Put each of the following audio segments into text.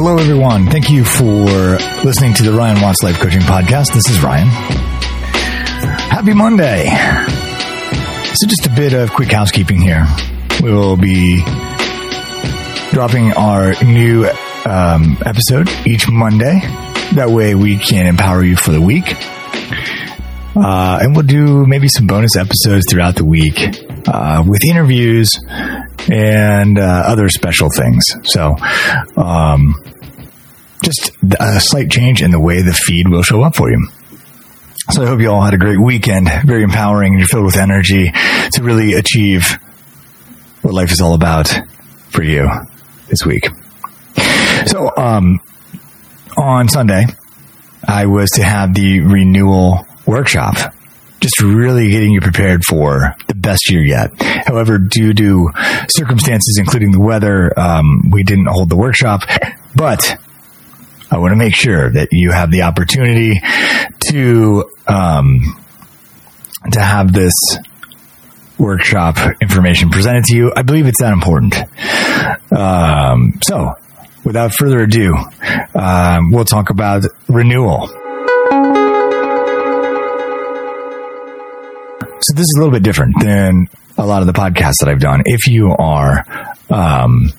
Hello, everyone. Thank you for listening to the Ryan Watts Life Coaching Podcast. This is Ryan. Happy Monday. So, just a bit of quick housekeeping here. We will be dropping our new um, episode each Monday. That way, we can empower you for the week. Uh, and we'll do maybe some bonus episodes throughout the week uh, with interviews and uh, other special things. So, um, just a slight change in the way the feed will show up for you. So I hope you all had a great weekend, very empowering, and you're filled with energy to really achieve what life is all about for you this week. So, um, on Sunday, I was to have the renewal workshop just really getting you prepared for the best year yet. However, due to circumstances, including the weather, um, we didn't hold the workshop, but I want to make sure that you have the opportunity to, um, to have this workshop information presented to you. I believe it's that important. Um, so without further ado, um, we'll talk about renewal. So this is a little bit different than a lot of the podcasts that I've done. If you are um,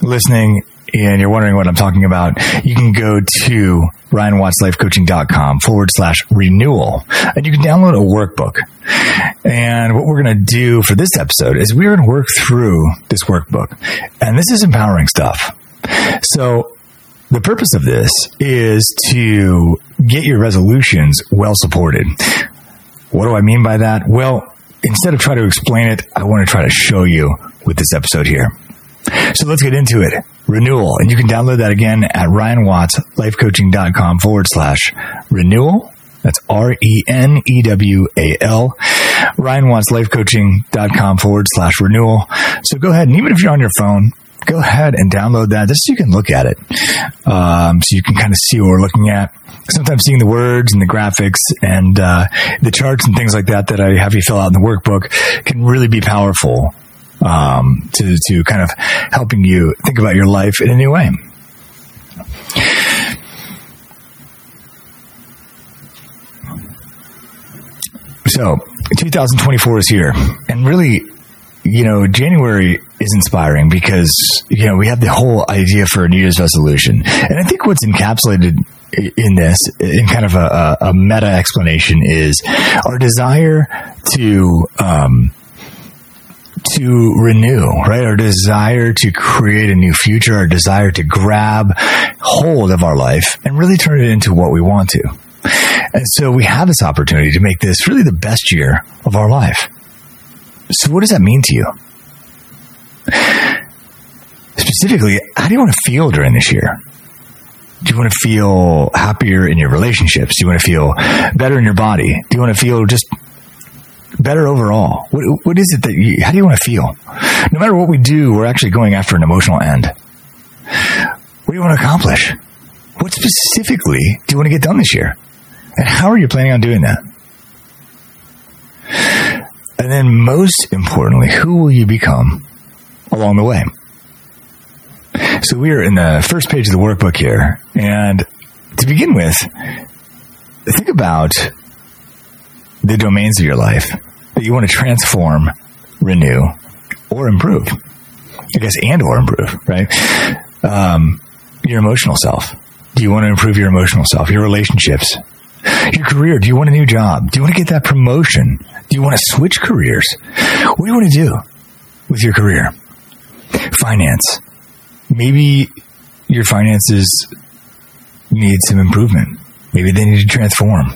listening and you're wondering what I'm talking about, you can go to ryanwattslifecoaching.com forward slash renewal and you can download a workbook. And what we're going to do for this episode is we're going to work through this workbook. And this is empowering stuff. So the purpose of this is to get your resolutions well supported. What do I mean by that? Well, instead of trying to explain it, I want to try to show you with this episode here. So let's get into it. Renewal. And you can download that again at ryanwattslifecoaching.com forward slash renewal. That's R E N E W A L. ryanwattslifecoaching.com forward slash renewal. So go ahead and even if you're on your phone, go ahead and download that just so you can look at it. Um, so you can kind of see what we're looking at. Sometimes seeing the words and the graphics and uh, the charts and things like that that I have you fill out in the workbook can really be powerful um, to, to kind of helping you think about your life in a new way. So, 2024 is here, and really, you know, January is inspiring because, you know, we have the whole idea for a New Year's resolution. And I think what's encapsulated in this, in kind of a, a meta explanation, is our desire to, um, to renew, right? Our desire to create a new future, our desire to grab hold of our life and really turn it into what we want to. And so we have this opportunity to make this really the best year of our life. So what does that mean to you? Specifically, how do you want to feel during this year? Do you want to feel happier in your relationships? Do you want to feel better in your body? Do you want to feel just better overall? What, what is it that you, how do you want to feel? No matter what we do, we're actually going after an emotional end. What do you want to accomplish? What specifically do you want to get done this year? And how are you planning on doing that? And then most importantly, who will you become along the way? So we are in the first page of the workbook here. And to begin with, think about the domains of your life that you want to transform, renew, or improve. I guess, and or improve, right? Um, your emotional self. Do you want to improve your emotional self, your relationships, your career? Do you want a new job? Do you want to get that promotion? Do you want to switch careers? What do you want to do with your career? Finance. Maybe your finances need some improvement. Maybe they need to transform.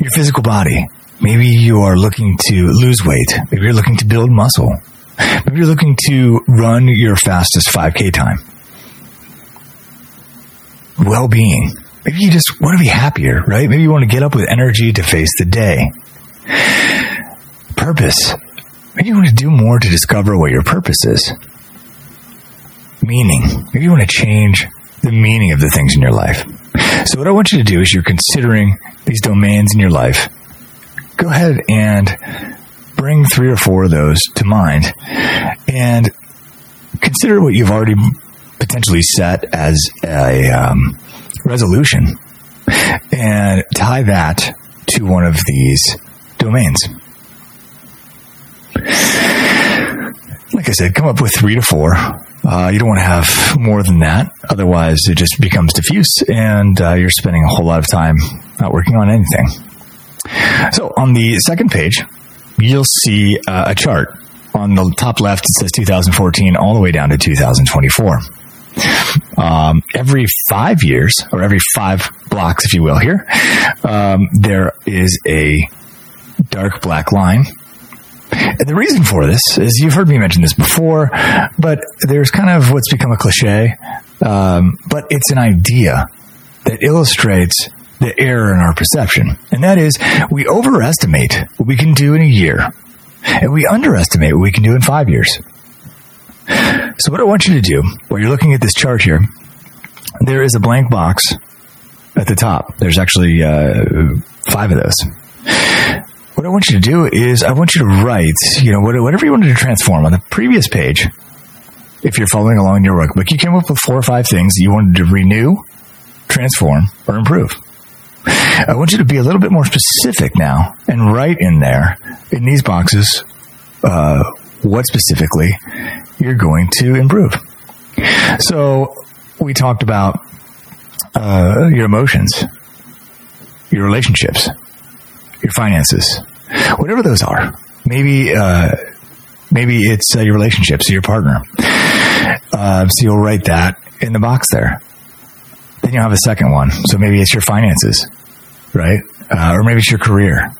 Your physical body. Maybe you are looking to lose weight. Maybe you're looking to build muscle. Maybe you're looking to run your fastest 5K time. Well being. Maybe you just want to be happier, right? Maybe you want to get up with energy to face the day. Purpose. Maybe you want to do more to discover what your purpose is. Meaning. Maybe you want to change the meaning of the things in your life. So, what I want you to do is you're considering these domains in your life. Go ahead and bring three or four of those to mind and consider what you've already potentially set as a um, resolution and tie that to one of these domains. Like I said, come up with three to four. Uh, you don't want to have more than that. Otherwise, it just becomes diffuse and uh, you're spending a whole lot of time not working on anything. So on the second page, you'll see uh, a chart. On the top left, it says 2014 all the way down to 2024. Um, every five years, or every five blocks, if you will, here, um, there is a dark black line. And the reason for this is you've heard me mention this before, but there's kind of what's become a cliche, um, but it's an idea that illustrates the error in our perception. And that is we overestimate what we can do in a year and we underestimate what we can do in five years. So, what I want you to do while you're looking at this chart here, there is a blank box at the top. There's actually uh, five of those. What I want you to do is I want you to write, you know, whatever you wanted to transform on the previous page. If you're following along in your workbook, you came up with four or five things you wanted to renew, transform, or improve. I want you to be a little bit more specific now and write in there in these boxes uh, what specifically you're going to improve. So we talked about uh, your emotions, your relationships, your finances, whatever those are. Maybe uh, maybe it's uh, your relationships, your partner. Uh, so you'll write that in the box there. Then you'll have a second one. So maybe it's your finances, right? Uh, or maybe it's your career,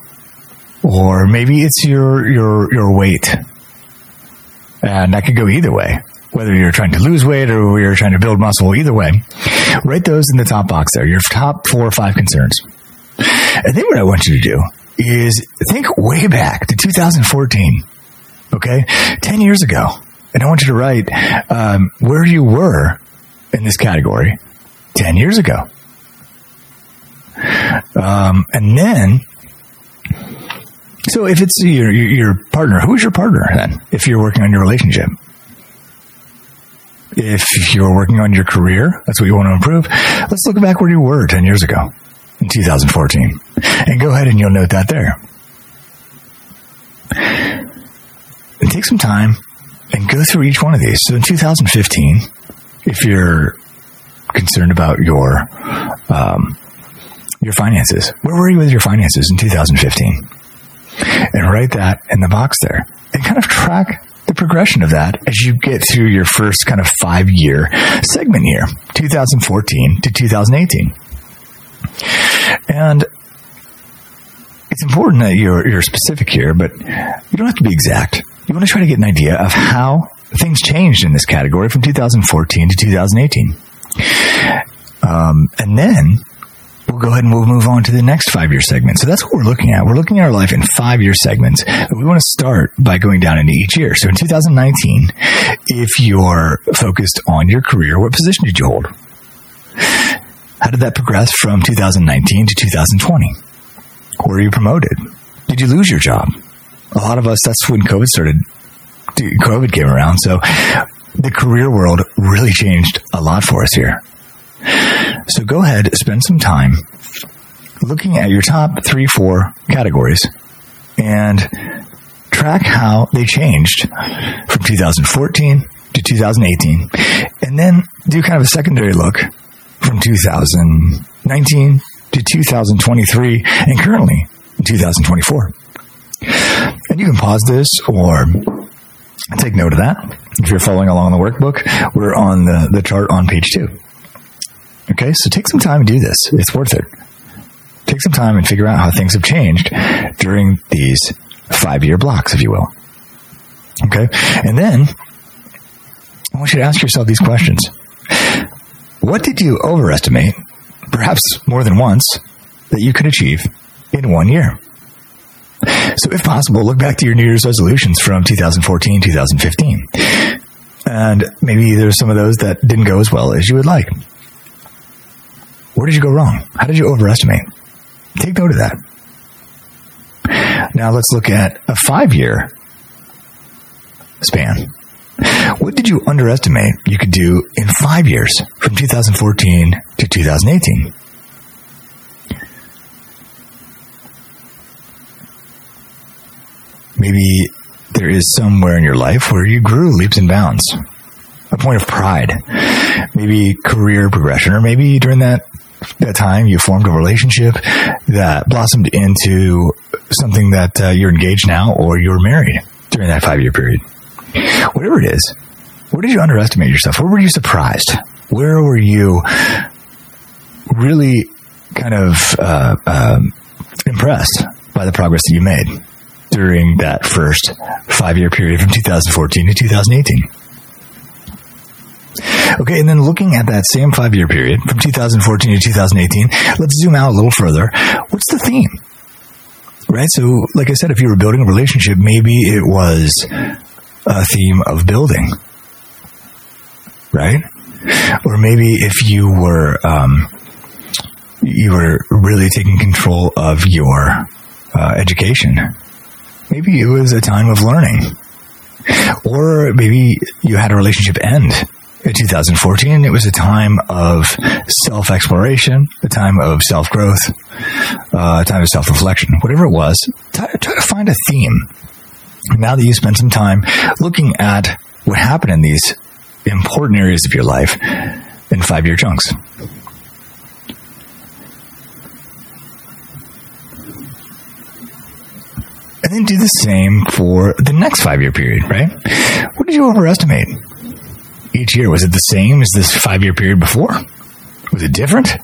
or maybe it's your your your weight and that could go either way, whether you're trying to lose weight or you're trying to build muscle, either way. Write those in the top box there, your top four or five concerns. And then what I want you to do is think way back to 2014, okay? 10 years ago. And I want you to write um, where you were in this category 10 years ago. Um, and then so if it's your, your partner, who's your partner then? If you're working on your relationship, if you're working on your career, that's what you want to improve. Let's look back where you were 10 years ago in 2014 and go ahead and you'll note that there. And take some time and go through each one of these. So in 2015, if you're concerned about your, um, your finances, where were you with your finances in 2015? and write that in the box there and kind of track the progression of that as you get through your first kind of five year segment here 2014 to 2018 and it's important that you're, you're specific here but you don't have to be exact you want to try to get an idea of how things changed in this category from 2014 to 2018 um, and then we'll go ahead and we'll move on to the next five year segment. So that's what we're looking at. We're looking at our life in five year segments. We want to start by going down into each year. So in 2019, if you're focused on your career, what position did you hold? How did that progress from 2019 to 2020? Were you promoted? Did you lose your job? A lot of us, that's when COVID started. COVID came around. So the career world really changed a lot for us here. So go ahead, spend some time looking at your top three, four categories and track how they changed from 2014 to 2018. And then do kind of a secondary look from 2019 to 2023 and currently 2024. And you can pause this or take note of that. If you're following along the workbook, we're on the, the chart on page two. Okay, so take some time and do this. It's worth it. Take some time and figure out how things have changed during these five year blocks, if you will. Okay, and then I want you to ask yourself these questions. What did you overestimate, perhaps more than once, that you could achieve in one year? So, if possible, look back to your New Year's resolutions from 2014, 2015. And maybe there's some of those that didn't go as well as you would like. Where did you go wrong? How did you overestimate? Take note of that. Now let's look at a five year span. What did you underestimate you could do in five years from 2014 to 2018? Maybe there is somewhere in your life where you grew leaps and bounds, a point of pride, maybe career progression, or maybe during that that time you formed a relationship that blossomed into something that uh, you're engaged now or you're married during that five year period. Whatever it is, where did you underestimate yourself? Where were you surprised? Where were you really kind of uh, um, impressed by the progress that you made during that first five year period from 2014 to 2018? Okay, and then looking at that same five year period from 2014 to 2018, let's zoom out a little further. What's the theme? Right? So, like I said, if you were building a relationship, maybe it was a theme of building, right? Or maybe if you were, um, you were really taking control of your uh, education, maybe it was a time of learning. Or maybe you had a relationship end in 2014, it was a time of self exploration, a time of self growth, uh, a time of self reflection, whatever it was. Try, try to find a theme. Now that you spend some time looking at what happened in these important areas of your life in five year chunks. And then do the same for the next five year period, right? What did you overestimate? each year? Was it the same as this five year period before? Was it different?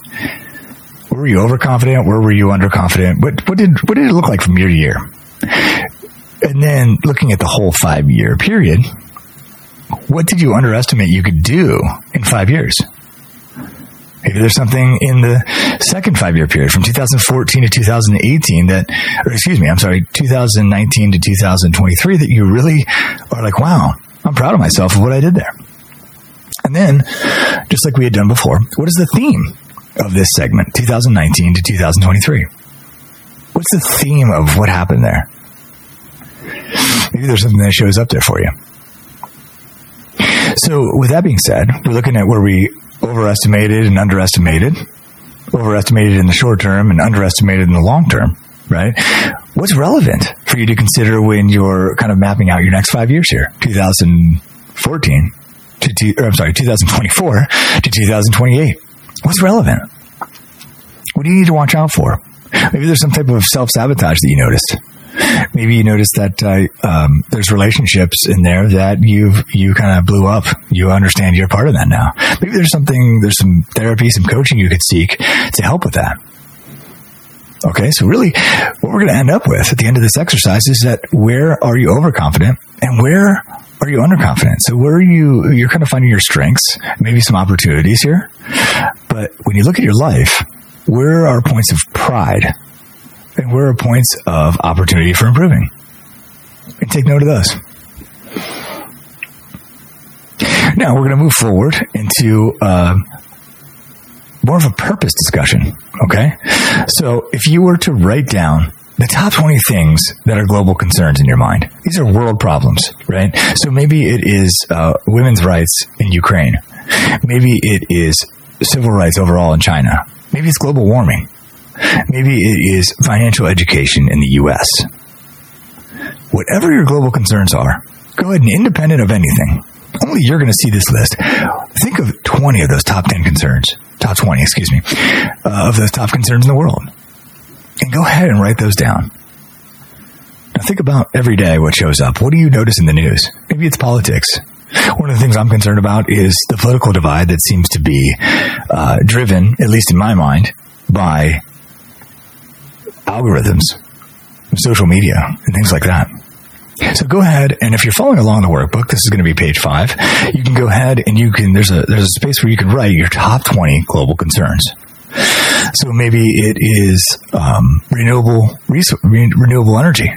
Were you overconfident? Where were you underconfident? What, what did what did it look like from year to year? And then looking at the whole five year period, what did you underestimate you could do in five years? Maybe there's something in the second five year period from 2014 to 2018 that, or excuse me, I'm sorry, 2019 to 2023 that you really are like, wow, I'm proud of myself of what I did there. And then, just like we had done before, what is the theme of this segment, 2019 to 2023? What's the theme of what happened there? Maybe there's something that shows up there for you. So, with that being said, we're looking at where we overestimated and underestimated, overestimated in the short term and underestimated in the long term, right? What's relevant for you to consider when you're kind of mapping out your next five years here? 2014, to, or I'm sorry, 2024 to 2028. What's relevant? What do you need to watch out for? Maybe there's some type of self sabotage that you noticed. Maybe you noticed that uh, um, there's relationships in there that you've you kind of blew up. You understand you're part of that now. Maybe there's something, there's some therapy, some coaching you could seek to help with that. Okay, so really, what we're going to end up with at the end of this exercise is that where are you overconfident and where are you underconfident? So where are you, you're kind of finding your strengths, maybe some opportunities here. But when you look at your life, where are points of pride where are points of opportunity for improving? And take note of those. Now we're going to move forward into uh, more of a purpose discussion. Okay. So if you were to write down the top 20 things that are global concerns in your mind. These are world problems, right? So maybe it is uh, women's rights in Ukraine. Maybe it is civil rights overall in China. Maybe it's global warming. Maybe it is financial education in the U.S. Whatever your global concerns are, go ahead and independent of anything. Only you're going to see this list. Think of 20 of those top 10 concerns, top 20, excuse me, uh, of those top concerns in the world and go ahead and write those down. Now think about every day what shows up. What do you notice in the news? Maybe it's politics. One of the things I'm concerned about is the political divide that seems to be uh, driven, at least in my mind, by algorithms, social media, and things like that. So go ahead, and if you're following along the workbook, this is going to be page five. You can go ahead and you can. There's a there's a space where you can write your top 20 global concerns. So maybe it is um, renewable re- renewable energy.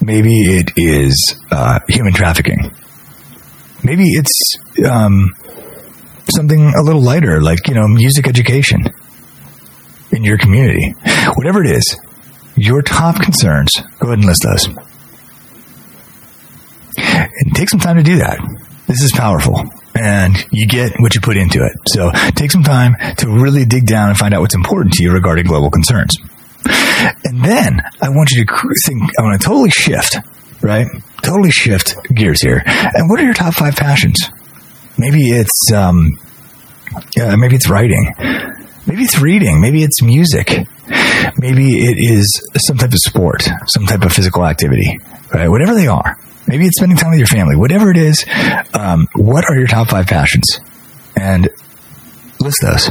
Maybe it is uh, human trafficking. Maybe it's um, something a little lighter, like you know, music education in your community. Whatever it is, your top concerns. Go ahead and list those. And take some time to do that. This is powerful and you get what you put into it. So take some time to really dig down and find out what's important to you regarding global concerns. And then I want you to think, I want to totally shift, right? Totally shift gears here. And what are your top five passions? Maybe it's, um, uh, maybe it's writing. Maybe it's reading. Maybe it's music. Maybe it is some type of sport, some type of physical activity, right? Whatever they are. Maybe it's spending time with your family. Whatever it is, um, what are your top five passions? And list those.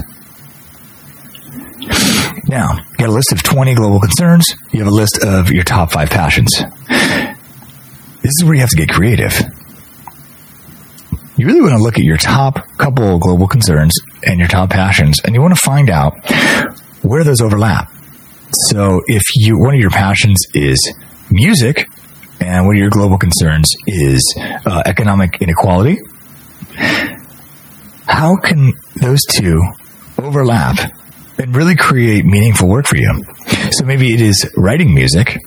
Now, you got a list of 20 global concerns. You have a list of your top five passions. This is where you have to get creative. You really want to look at your top couple global concerns and your top passions, and you want to find out where those overlap. So, if you one of your passions is music, and one of your global concerns is uh, economic inequality, how can those two overlap and really create meaningful work for you. So maybe it is writing music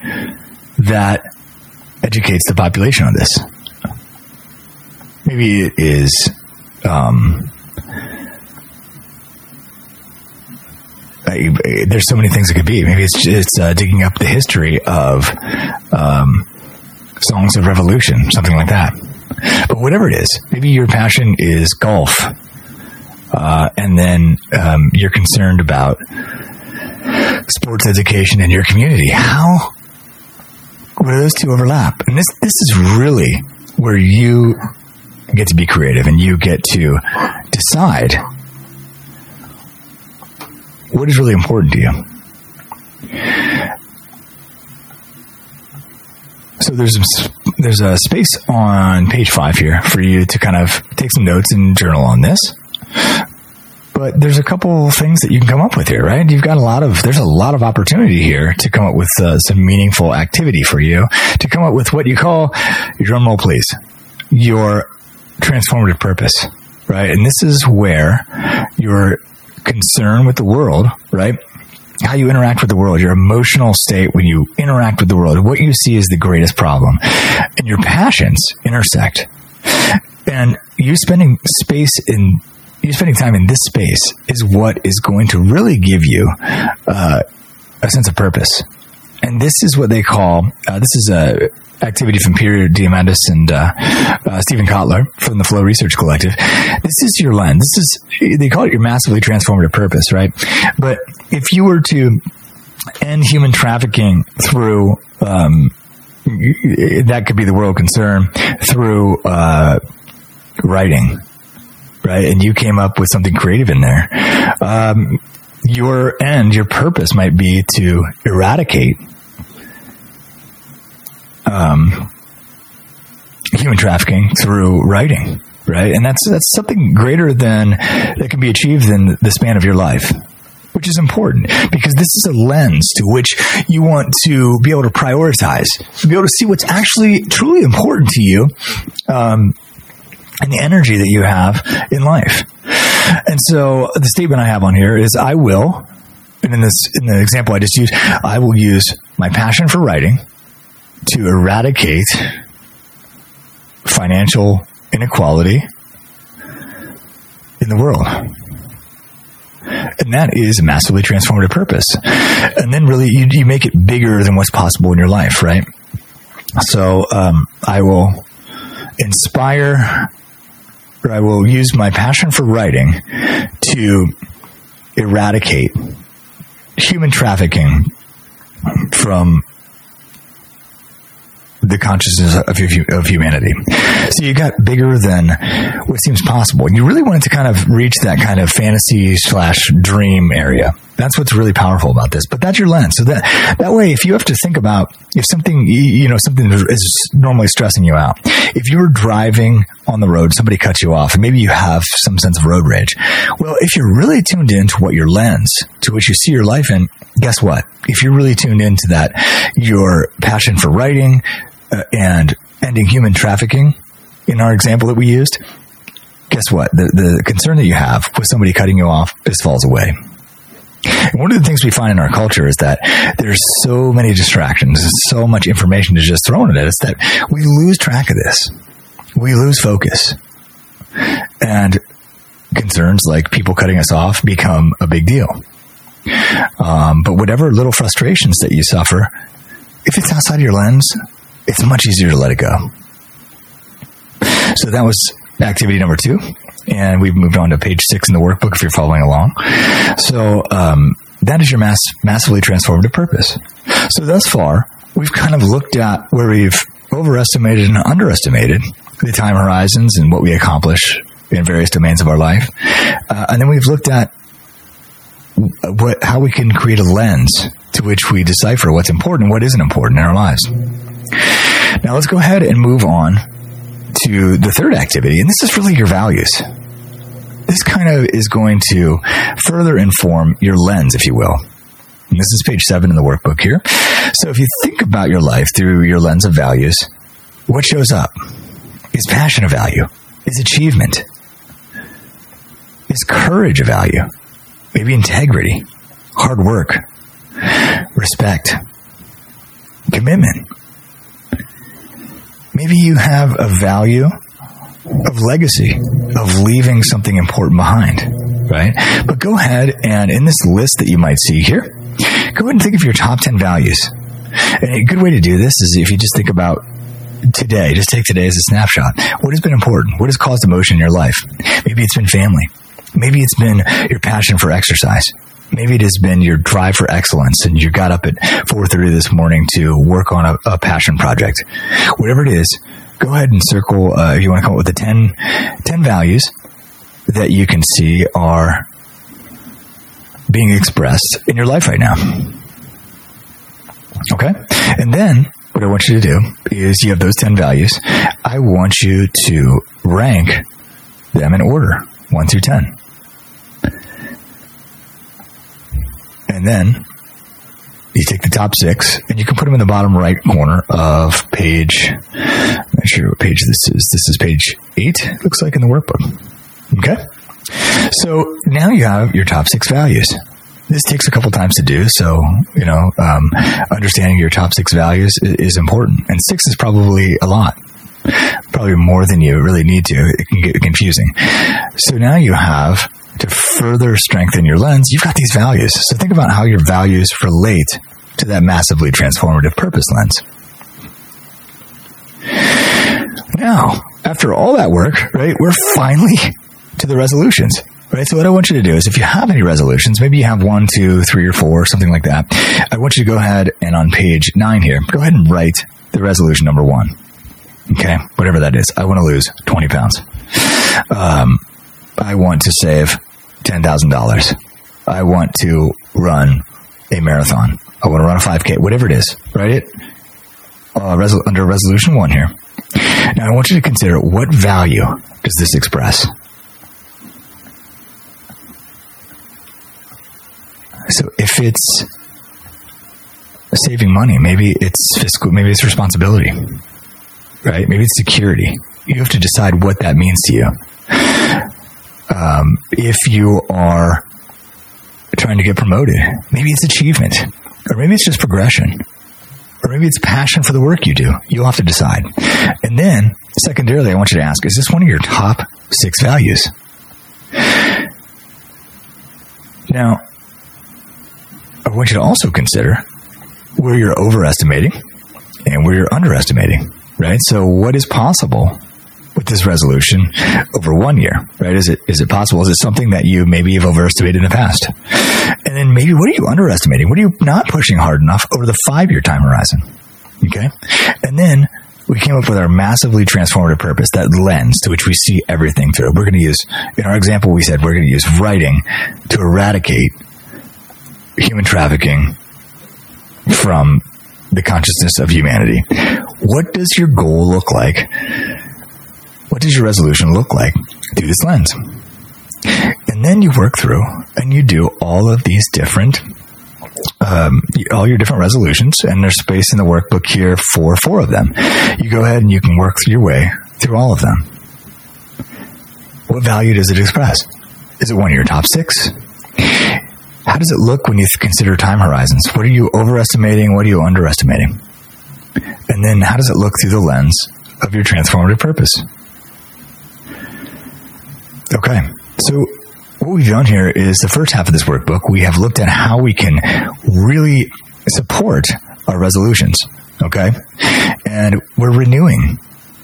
that educates the population on this. Maybe it is um, there's so many things it could be. Maybe it's just uh, digging up the history of um, songs of revolution, something like that. But whatever it is, maybe your passion is golf uh, and then um, you're concerned about sports education in your community. How where those two overlap? And this this is really where you get to be creative and you get to decide what is really important to you. So there's there's a space on page five here for you to kind of take some notes and journal on this. But there's a couple things that you can come up with here, right? You've got a lot of, there's a lot of opportunity here to come up with uh, some meaningful activity for you, to come up with what you call, your drum roll please, your transformative purpose, right? And this is where your concern with the world, right? How you interact with the world, your emotional state when you interact with the world, what you see is the greatest problem, and your passions intersect. And you spending space in you spending time in this space is what is going to really give you uh, a sense of purpose. And this is what they call uh, this is a activity from Peter Diamandis and uh, uh, Steven Kotler from the Flow Research Collective. This is your lens. This is they call it your massively transformative purpose, right? But if you were to end human trafficking through um, that could be the world concern through uh, writing right? And you came up with something creative in there. Um, your end, your purpose might be to eradicate um, human trafficking through writing, right? And that's that's something greater than that can be achieved in the span of your life. Which is important because this is a lens to which you want to be able to prioritize, to be able to see what's actually truly important to you, um, and the energy that you have in life. And so the statement I have on here is I will, and in this in the example I just used, I will use my passion for writing to eradicate financial inequality in the world. And that is a massively transformative purpose. And then really you, you make it bigger than what's possible in your life, right? So um, I will inspire or I will use my passion for writing to eradicate human trafficking from the consciousness of, of humanity. So you got bigger than what seems possible. You really wanted to kind of reach that kind of fantasy slash dream area. That's what's really powerful about this. But that's your lens. So that that way, if you have to think about if something you know something is normally stressing you out, if you're driving on the road, somebody cuts you off, and maybe you have some sense of road rage. Well, if you're really tuned into what your lens to which you see your life in, guess what? If you're really tuned into that, your passion for writing, and ending human trafficking in our example that we used, guess what? The, the concern that you have with somebody cutting you off just falls away. one of the things we find in our culture is that there's so many distractions, so much information is just thrown at us that we lose track of this. We lose focus. And concerns like people cutting us off become a big deal. Um, but whatever little frustrations that you suffer, if it's outside your lens, it's much easier to let it go. So that was activity number two. And we've moved on to page six in the workbook if you're following along. So um, that is your mass, massively transformative purpose. So thus far, we've kind of looked at where we've overestimated and underestimated the time horizons and what we accomplish in various domains of our life. Uh, and then we've looked at what, how we can create a lens to which we decipher what's important what isn't important in our lives. Now let's go ahead and move on to the third activity, and this is really your values. This kind of is going to further inform your lens, if you will. And this is page seven in the workbook here. So if you think about your life through your lens of values, what shows up? Is passion a value? Is achievement? Is courage a value? Maybe integrity, hard work, respect, commitment. Maybe you have a value of legacy, of leaving something important behind, right? But go ahead and in this list that you might see here, go ahead and think of your top 10 values. And a good way to do this is if you just think about today, just take today as a snapshot. What has been important? What has caused emotion in your life? Maybe it's been family. Maybe it's been your passion for exercise. Maybe it has been your drive for excellence and you got up at 4.30 this morning to work on a, a passion project. Whatever it is, go ahead and circle, uh, if you want to come up with the 10, 10 values that you can see are being expressed in your life right now. Okay? And then what I want you to do is you have those 10 values. I want you to rank them in order, 1 through 10. And then you take the top six and you can put them in the bottom right corner of page, I'm not sure what page this is. This is page eight, looks like in the workbook. Okay. So now you have your top six values. This takes a couple times to do, so you know um, understanding your top six values is, is important, and six is probably a lot probably more than you really need to. It can get confusing. So now you have to further strengthen your lens, you've got these values. So think about how your values relate to that massively transformative purpose lens. Now, after all that work, right, we're finally to the resolutions. Right. So what I want you to do is if you have any resolutions, maybe you have one, two, three, or four, something like that. I want you to go ahead and on page nine here, go ahead and write the resolution number one. Okay. Whatever that is. I want to lose 20 pounds. Um, I want to save $10,000. I want to run a marathon. I want to run a 5K, whatever it is, write it uh, resol- under resolution one here. Now, I want you to consider what value does this express? So, if it's saving money, maybe it's fiscal, maybe it's responsibility, right? Maybe it's security. You have to decide what that means to you um, if you are trying to get promoted. Maybe it's achievement, or maybe it's just progression, or maybe it's passion for the work you do. You'll have to decide. And then, secondarily, I want you to ask is this one of your top six values? Now, I want you to also consider where you're overestimating and where you're underestimating, right? So, what is possible with this resolution over one year, right? Is it is it possible? Is it something that you maybe have overestimated in the past? And then maybe what are you underestimating? What are you not pushing hard enough over the five year time horizon? Okay. And then we came up with our massively transformative purpose, that lens to which we see everything through. We're going to use, in our example, we said we're going to use writing to eradicate human trafficking from the consciousness of humanity. What does your goal look like does your resolution look like through this lens? And then you work through and you do all of these different, um, all your different resolutions, and there's space in the workbook here for four of them. You go ahead and you can work your way through all of them. What value does it express? Is it one of your top six? how does it look when you consider time horizons? What are you overestimating? What are you underestimating? And then how does it look through the lens of your transformative purpose? Okay. So what we've done here is the first half of this workbook, we have looked at how we can really support our resolutions. Okay. And we're renewing,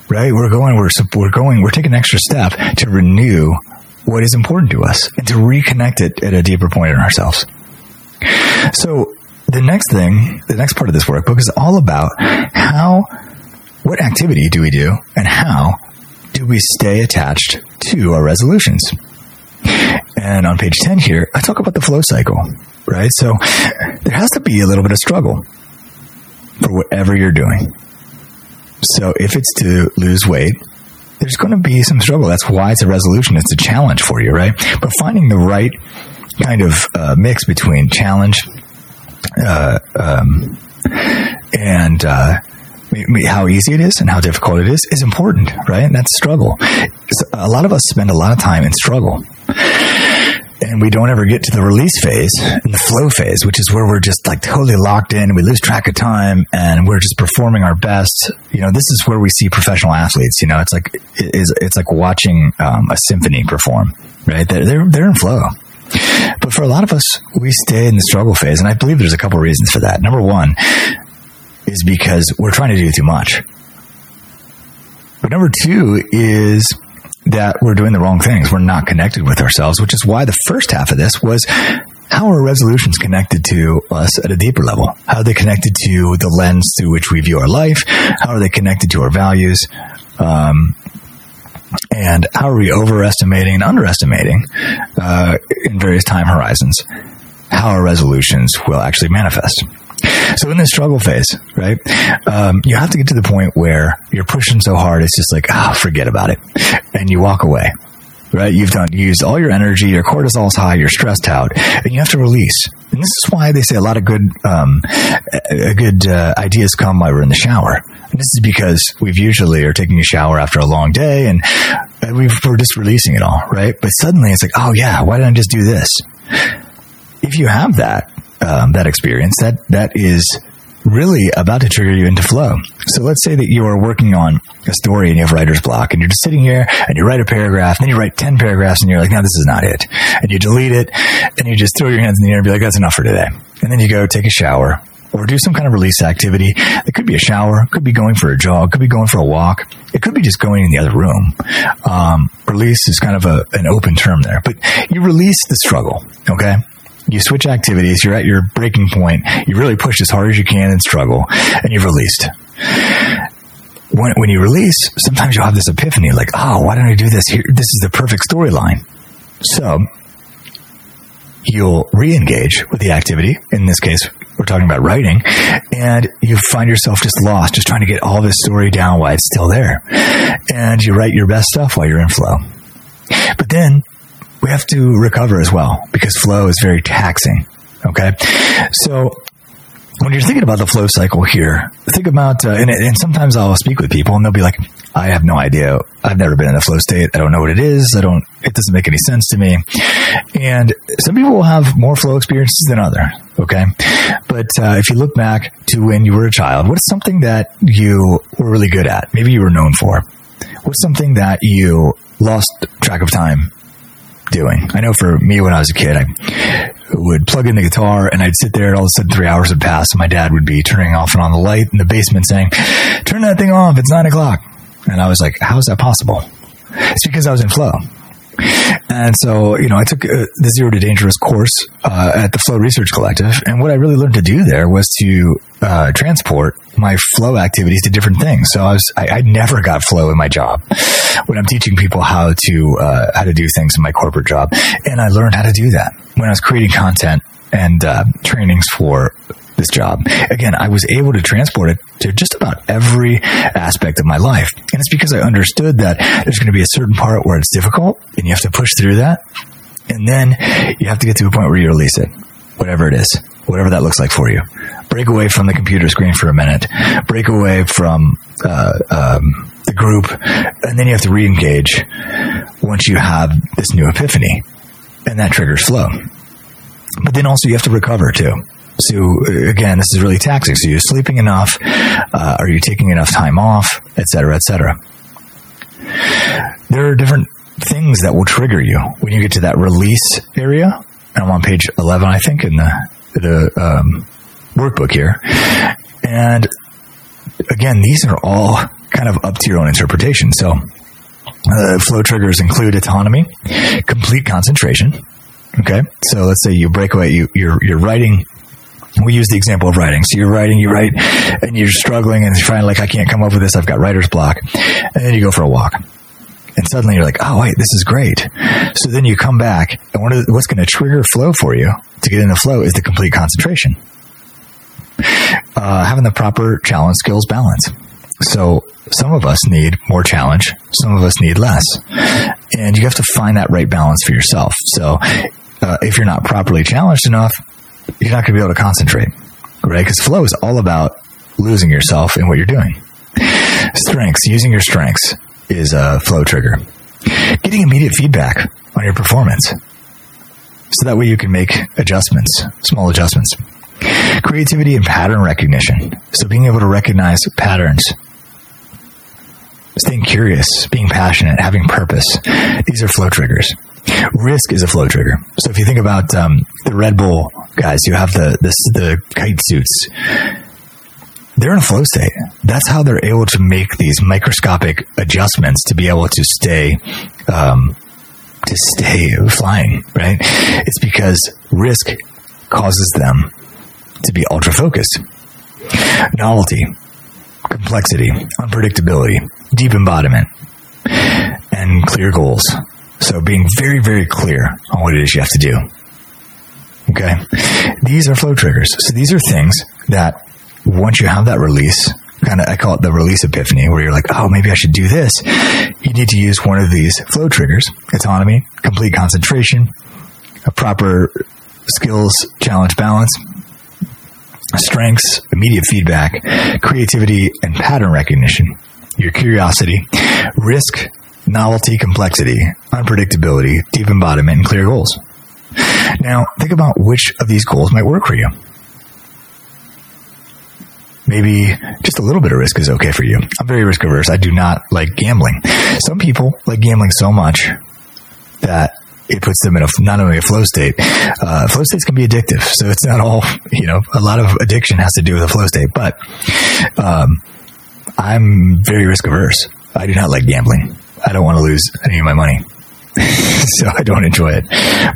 right? We're going, we're, we're going, we're taking an extra step to renew what is important to us and to reconnect it at a deeper point in ourselves. So the next thing, the next part of this workbook is all about how, what activity do we do and how do we stay attached to our resolutions? And on page 10 here, I talk about the flow cycle, right? So there has to be a little bit of struggle for whatever you're doing. So if it's to lose weight, there's going to be some struggle. That's why it's a resolution. It's a challenge for you, right? But finding the right kind of uh, mix between challenge uh, um, and uh, how easy it is and how difficult it is is important, right? And that's struggle. So a lot of us spend a lot of time in struggle. And we don't ever get to the release phase and the flow phase, which is where we're just like totally locked in. We lose track of time and we're just performing our best. You know, this is where we see professional athletes. You know, it's like it's, it's like watching um, a symphony perform, right? They're, they're they're in flow. But for a lot of us, we stay in the struggle phase, and I believe there's a couple reasons for that. Number one is because we're trying to do too much. But number two is that we're doing the wrong things. We're not connected with ourselves, which is why the first half of this was how are resolutions connected to us at a deeper level? How are they connected to the lens through which we view our life? How are they connected to our values? Um, and how are we overestimating and underestimating uh, in various time horizons how our resolutions will actually manifest. So in the struggle phase, right, um, you have to get to the point where you're pushing so hard, it's just like, ah, forget about it. And you walk away, right? You've done, used all your energy, your cortisol's high, you're stressed out, and you have to release. And this is why they say a lot of good, um, good uh, ideas come while we're in the shower. And this is because we've usually are taking a shower after a long day and we are just releasing it all, right? But suddenly it's like, oh yeah, why didn't I just do this? If you have that, um, that experience, that that is really about to trigger you into flow. So let's say that you are working on a story and you have writer's block and you're just sitting here and you write a paragraph and then you write 10 paragraphs and you're like, no, this is not it. And you delete it and you just throw your hands in the air and be like, that's enough for today. And then you go take a shower or do some kind of release activity. It could be a shower, could be going for a jog, could be going for a walk. It could be just going in the other room. Um, release is kind of a, an open term there, but you release the struggle. Okay you switch activities, you're at your breaking point, you really push as hard as you can and struggle, and you've released. When, when you release, sometimes you'll have this epiphany like, oh, why don't I do this? Here, this is the perfect storyline. So you'll re engage with the activity. In this case, we're talking about writing, and you find yourself just lost, just trying to get all this story down while it's still there. And you write your best stuff while you're in flow. But then we have to recover as well because flow is very taxing. Okay. So when you're thinking about the flow cycle here, think about, uh, and, and, sometimes I'll speak with people and they'll be like, I have no idea. I've never been in a flow state. I don't know what it is. I don't, it doesn't make any sense to me. And some people will have more flow experiences than other. Okay. But, uh, if you look back to when you were a child, what's something that you were really good at? Maybe you were known for. What's something that you lost track of time doing. I know for me when I was a kid, I would plug in the guitar and I'd sit there and all of a sudden three hours would pass and my dad would be turning off and on the light in the basement saying, turn that thing off. It's nine o'clock. And I was like, how is that possible? It's because I was in flow. And so, you know, I took uh, the Zero to Dangerous course uh, at the Flow Research Collective. And what I really learned to do there was to uh, transport my flow activities to different things. So I was, I, I, never got flow in my job when I'm teaching people how to, uh, how to do things in my corporate job. And I learned how to do that when I was creating content and uh, trainings for this job. Again, I was able to transport it to just about every aspect of my life. And it's because I understood that there's going to be a certain part where it's difficult and you have to push through that. And then you have to get to a point where you release it, whatever it is, whatever that looks like for you. Break away from the computer screen for a minute, break away from uh, um, the group, and then you have to re engage once you have this new epiphany. And that triggers flow. But then also you have to recover too. So again, this is really taxing. So you're sleeping enough? Uh, are you taking enough time off, et cetera, et cetera? There are different things that will trigger you when you get to that release area. I'm on page 11, I think, in the, the um, workbook here. And again, these are all kind of up to your own interpretation. So, uh, flow triggers include autonomy, complete concentration. Okay, so let's say you break away, you, you're you're writing. We use the example of writing. So you're writing, you write, and you're struggling, and you're trying like I can't come up with this. I've got writer's block, and then you go for a walk, and suddenly you're like, oh wait, this is great. So then you come back, and what is, what's going to trigger flow for you to get into flow is the complete concentration uh, having the proper challenge skills balance. So some of us need more challenge, some of us need less, and you have to find that right balance for yourself. So uh, if you're not properly challenged enough, you're not going to be able to concentrate, right? Because flow is all about losing yourself in what you're doing. Strengths, using your strengths is a flow trigger. Getting immediate feedback on your performance. So that way you can make adjustments, small adjustments. Creativity and pattern recognition. So being able to recognize patterns, staying curious, being passionate, having purpose. These are flow triggers. Risk is a flow trigger. So if you think about um, the Red Bull guys who have the, the the kite suits, they're in a flow state. That's how they're able to make these microscopic adjustments to be able to stay um, to stay flying. Right? It's because risk causes them to be ultra focused. Novelty, complexity, unpredictability, deep embodiment, and clear goals. So being very, very clear on what it is you have to do. Okay. These are flow triggers. So these are things that once you have that release, kind of, I call it the release epiphany, where you're like, oh, maybe I should do this. You need to use one of these flow triggers autonomy, complete concentration, a proper skills challenge balance, strengths, immediate feedback, creativity, and pattern recognition, your curiosity, risk, novelty, complexity, unpredictability, deep embodiment, and clear goals. Now, think about which of these goals might work for you. Maybe just a little bit of risk is okay for you. I'm very risk averse. I do not like gambling. Some people like gambling so much that it puts them in a not only a flow state. Uh, flow states can be addictive, so it's not all you know. A lot of addiction has to do with a flow state, but um, I'm very risk averse. I do not like gambling. I don't want to lose any of my money. so I don't enjoy it.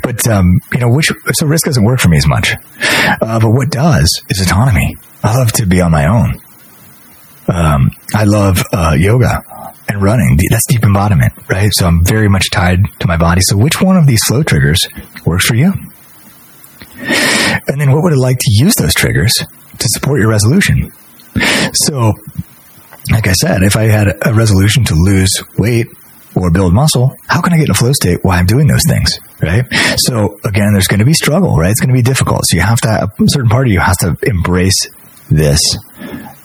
But um, you know, which so risk doesn't work for me as much. Uh, but what does is autonomy. I love to be on my own. Um, I love uh, yoga and running. That's deep embodiment, right? So I'm very much tied to my body. So which one of these flow triggers works for you? And then what would it like to use those triggers to support your resolution? So, like I said, if I had a resolution to lose weight or build muscle, how can I get in a flow state while I'm doing those things? Right. So again, there's going to be struggle, right? It's going to be difficult. So you have to, a certain part of you has to embrace this,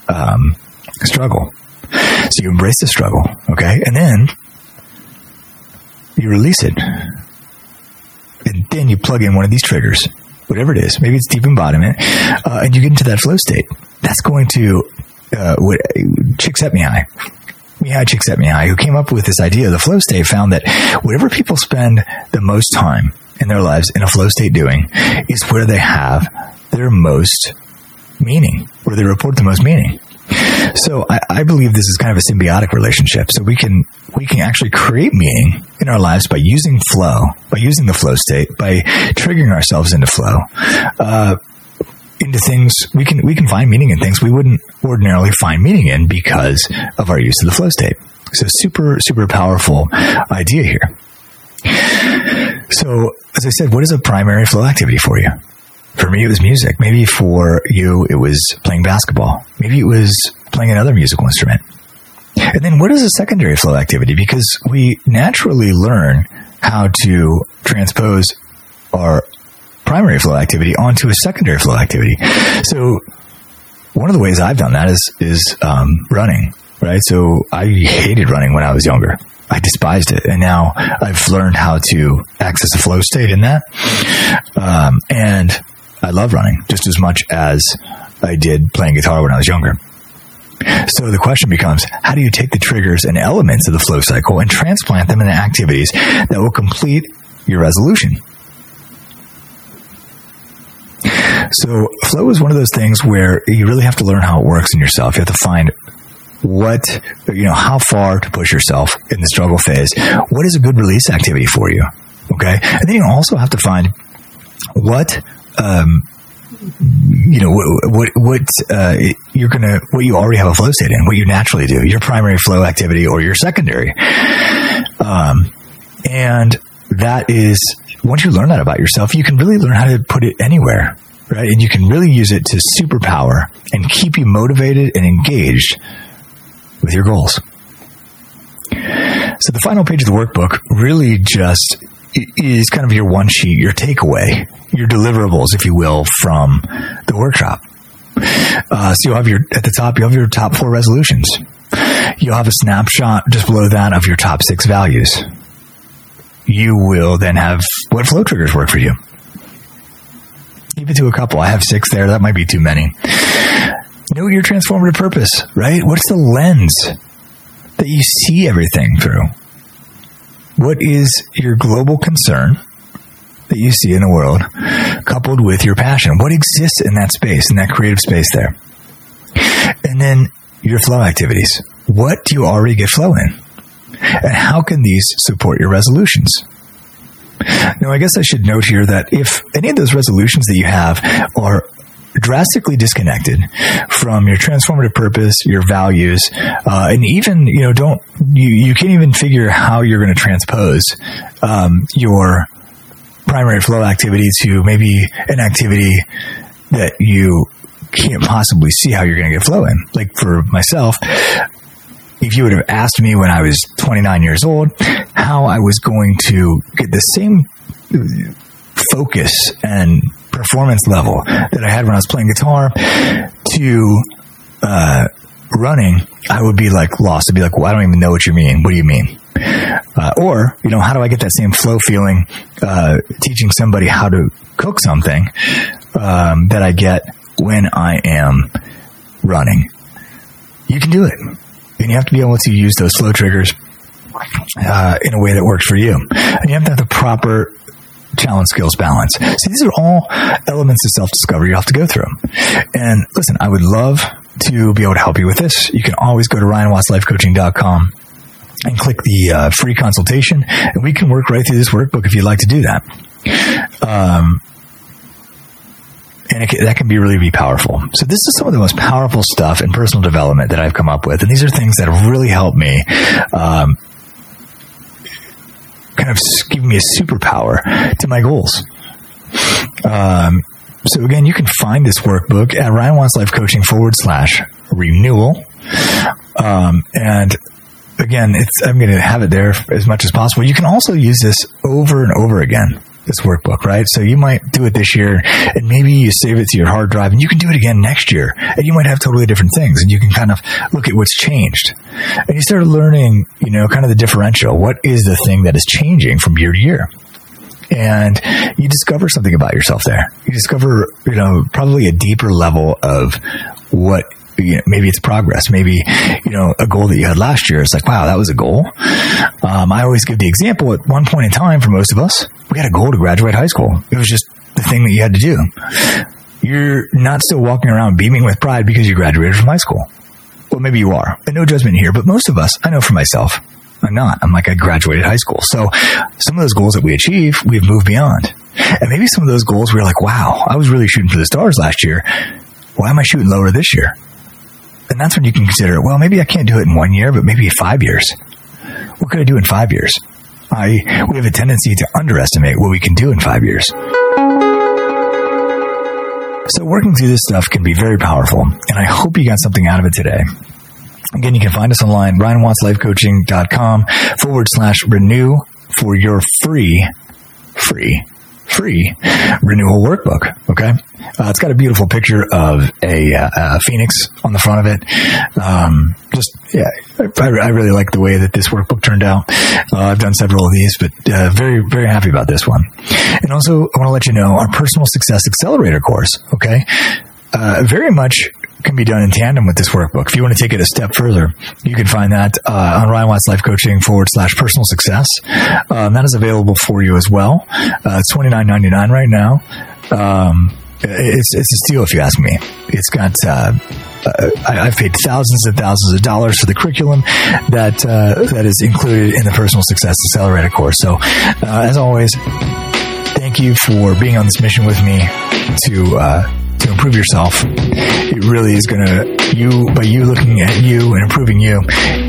um, struggle. So you embrace the struggle, okay? And then you release it. And then you plug in one of these triggers, whatever it is. Maybe it's deep embodiment, uh, and you get into that flow state. That's going to, uh, Csikszentmihalyi, Mihaly Csikszentmihalyi, who came up with this idea, the flow state, found that whatever people spend the most time in their lives in a flow state doing is where they have their most meaning, where they report the most meaning. So I, I, believe this is kind of a symbiotic relationship. So we can we can actually create meaning in our lives by using flow, by using the flow state, by triggering ourselves into flow. Uh, into things we can we can find meaning in things we wouldn't ordinarily find meaning in because of our use of the flow state. So super super powerful idea here. So as I said, what is a primary flow activity for you? For me, it was music. Maybe for you, it was playing basketball. Maybe it was playing another musical instrument. And then what is a secondary flow activity? Because we naturally learn how to transpose our primary flow activity onto a secondary flow activity. So one of the ways I've done that is is um, running. Right. So I hated running when I was younger. I despised it. And now I've learned how to access a flow state in that. Um, and I love running just as much as I did playing guitar when I was younger. So the question becomes, how do you take the triggers and elements of the flow cycle and transplant them into activities that will complete your resolution? So flow is one of those things where you really have to learn how it works in yourself. You have to find what, you know, how far to push yourself in the struggle phase. What is a good release activity for you? Okay. And then you also have to find what, um, you know what what uh, you're gonna what you already have a flow state in, what you naturally do, your primary flow activity or your secondary, um, and that is once you learn that about yourself, you can really learn how to put it anywhere, right? And you can really use it to superpower and keep you motivated and engaged with your goals. So the final page of the workbook really just is kind of your one sheet, your takeaway, your deliverables, if you will, from the workshop. Uh, so you'll have your at the top, you have your top four resolutions. You'll have a snapshot just below that of your top six values. You will then have what flow triggers work for you. It to a couple. I have six there. That might be too many. Know your transformative purpose, right? What's the lens that you see everything through? What is your global concern that you see in the world coupled with your passion? What exists in that space, in that creative space there? And then your flow activities. What do you already get flow in? And how can these support your resolutions? Now, I guess I should note here that if any of those resolutions that you have are drastically disconnected from your transformative purpose, your values, uh, and even you know don't you you can't even figure how you're going to transpose um, your primary flow activity to maybe an activity that you can't possibly see how you're going to get flow in. Like for myself, if you would have asked me when I was 29 years old how I was going to get the same focus and performance level that I had when I was playing guitar to uh, running, I would be like lost. I'd be like, well, I don't even know what you mean. What do you mean? Uh, or, you know, how do I get that same flow feeling uh, teaching somebody how to cook something um, that I get when I am running? You can do it. And you have to be able to use those flow triggers uh, in a way that works for you. And you have to have the proper challenge skills balance. See, these are all elements of self discovery you have to go through. And listen, I would love to be able to help you with this. You can always go to ryanwattslifecoaching.com and click the uh, free consultation, and we can work right through this workbook if you'd like to do that. Um, and that can be really be powerful. So this is some of the most powerful stuff in personal development that I've come up with, and these are things that have really helped me um, kind of give me a superpower to my goals. Um, so again, you can find this workbook at Ryan Watts Life Coaching forward slash renewal. Um, and again, I'm going to have it there as much as possible. You can also use this over and over again this workbook, right? So you might do it this year and maybe you save it to your hard drive and you can do it again next year and you might have totally different things and you can kind of look at what's changed and you start learning, you know, kind of the differential. What is the thing that is changing from year to year? And you discover something about yourself there. You discover, you know, probably a deeper level of what maybe it's progress. Maybe, you know, a goal that you had last year. It's like, wow, that was a goal. Um, I always give the example at one point in time for most of us, we had a goal to graduate high school. It was just the thing that you had to do. You're not still walking around beaming with pride because you graduated from high school. Well, maybe you are. And no judgment here, but most of us, I know for myself, I'm not. I'm like, I graduated high school. So some of those goals that we achieve, we've moved beyond. And maybe some of those goals, we are like, wow, I was really shooting for the stars last year. Why am I shooting lower this year? And that's when you can consider, well, maybe I can't do it in one year, but maybe five years. What could I do in five years? I, we have a tendency to underestimate what we can do in five years. So working through this stuff can be very powerful, and I hope you got something out of it today. Again, you can find us online, ryanwattslifecoaching.com forward slash renew for your free, free free renewal workbook. Okay. Uh, it's got a beautiful picture of a, uh, a phoenix on the front of it. Um, just, yeah, I, I, really like the way that this workbook turned out. Uh, I've done several of these, but uh, very, very happy about this one. And also, I want to let you know our personal success accelerator course. Okay. Uh, very much can be done in tandem with this workbook. If you want to take it a step further, you can find that uh, on Ryan Watts Life Coaching forward slash personal success. Um, that is available for you as well. Uh, it's twenty nine ninety nine right now. Um, it's it's a steal if you ask me. It's got. Uh, uh, I, have paid thousands and thousands of dollars for the curriculum that uh, that is included in the Personal Success Accelerator course. So, uh, as always, thank you for being on this mission with me to uh, improve yourself. It really is going to, you, by you looking at you and improving you,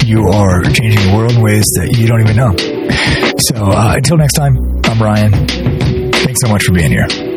you are changing the world in ways that you don't even know. So uh, until next time, I'm Ryan. Thanks so much for being here.